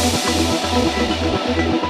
ハハハハ!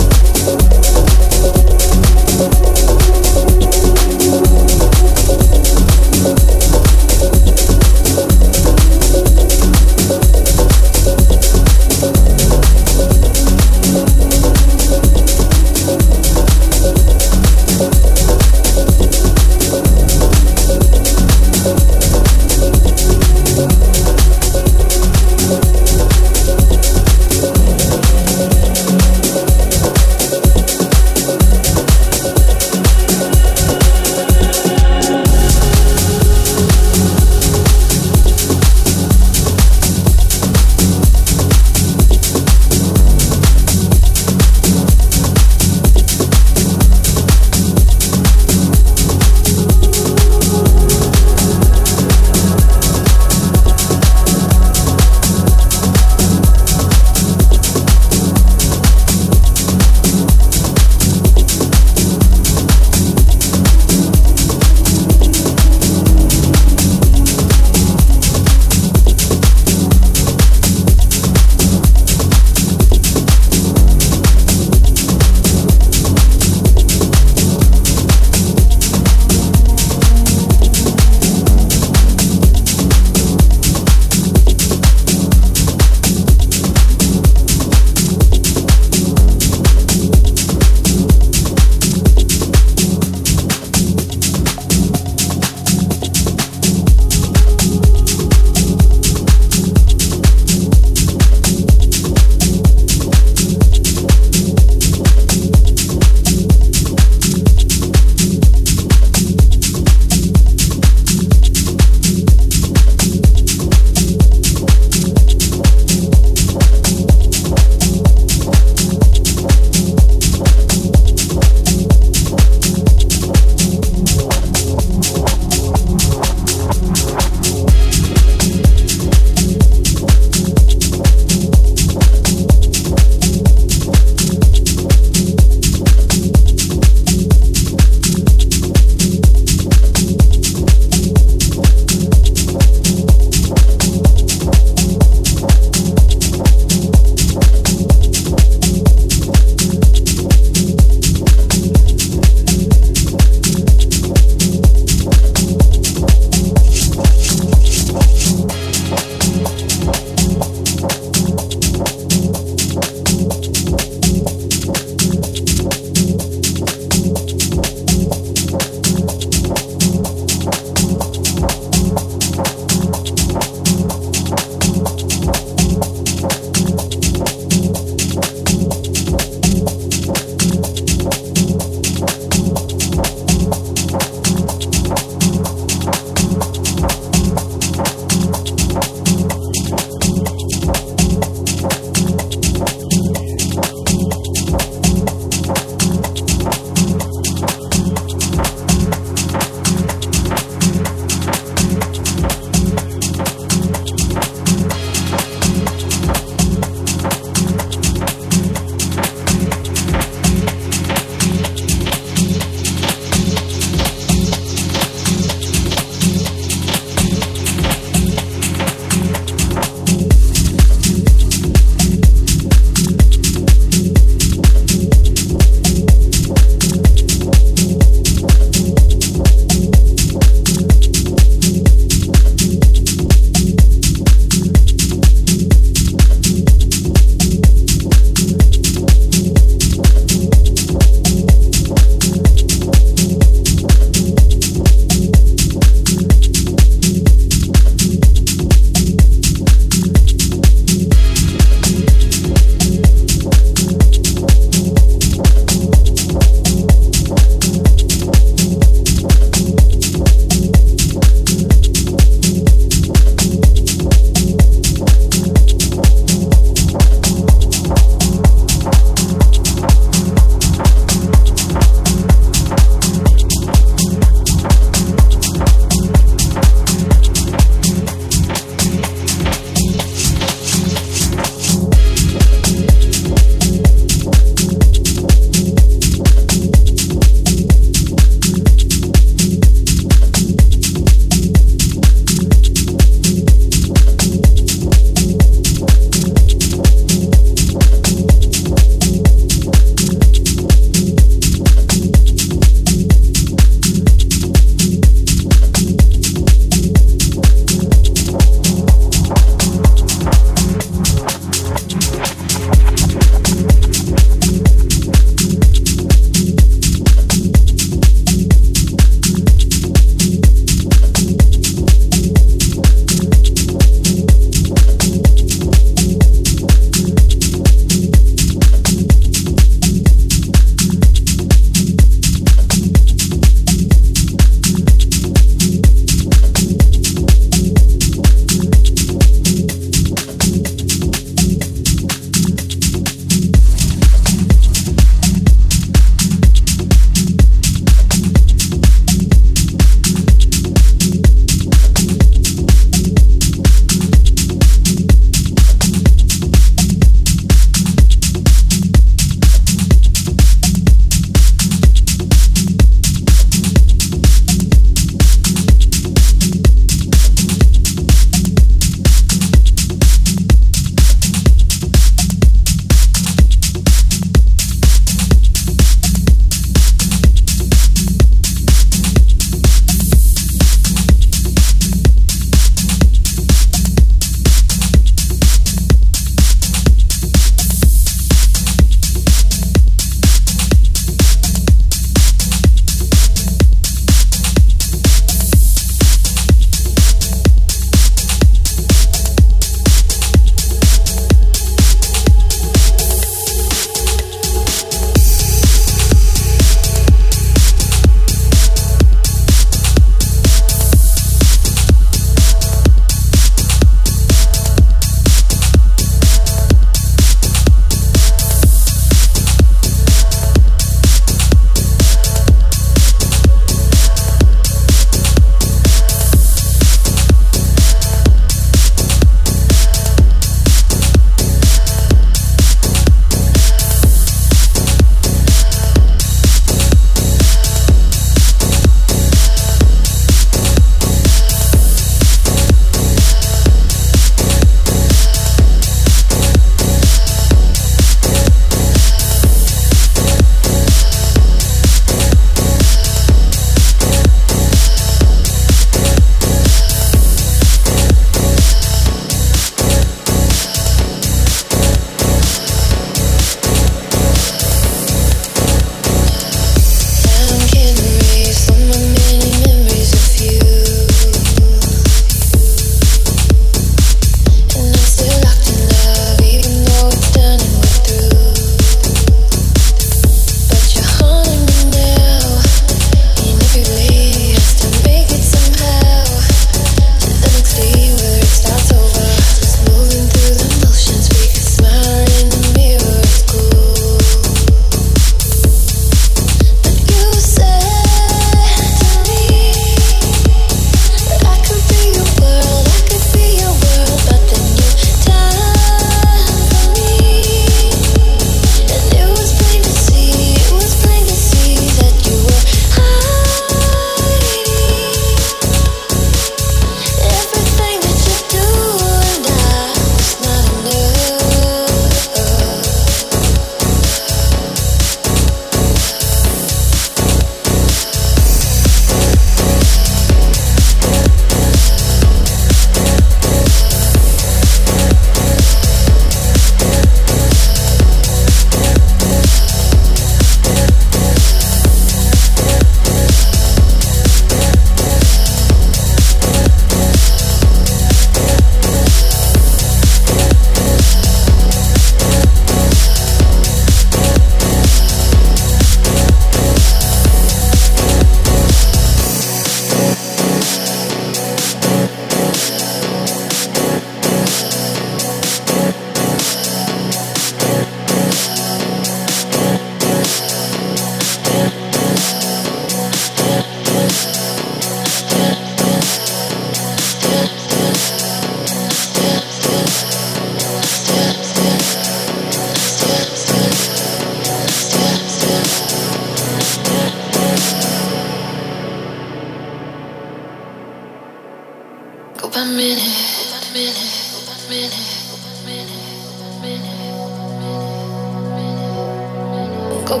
But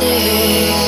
they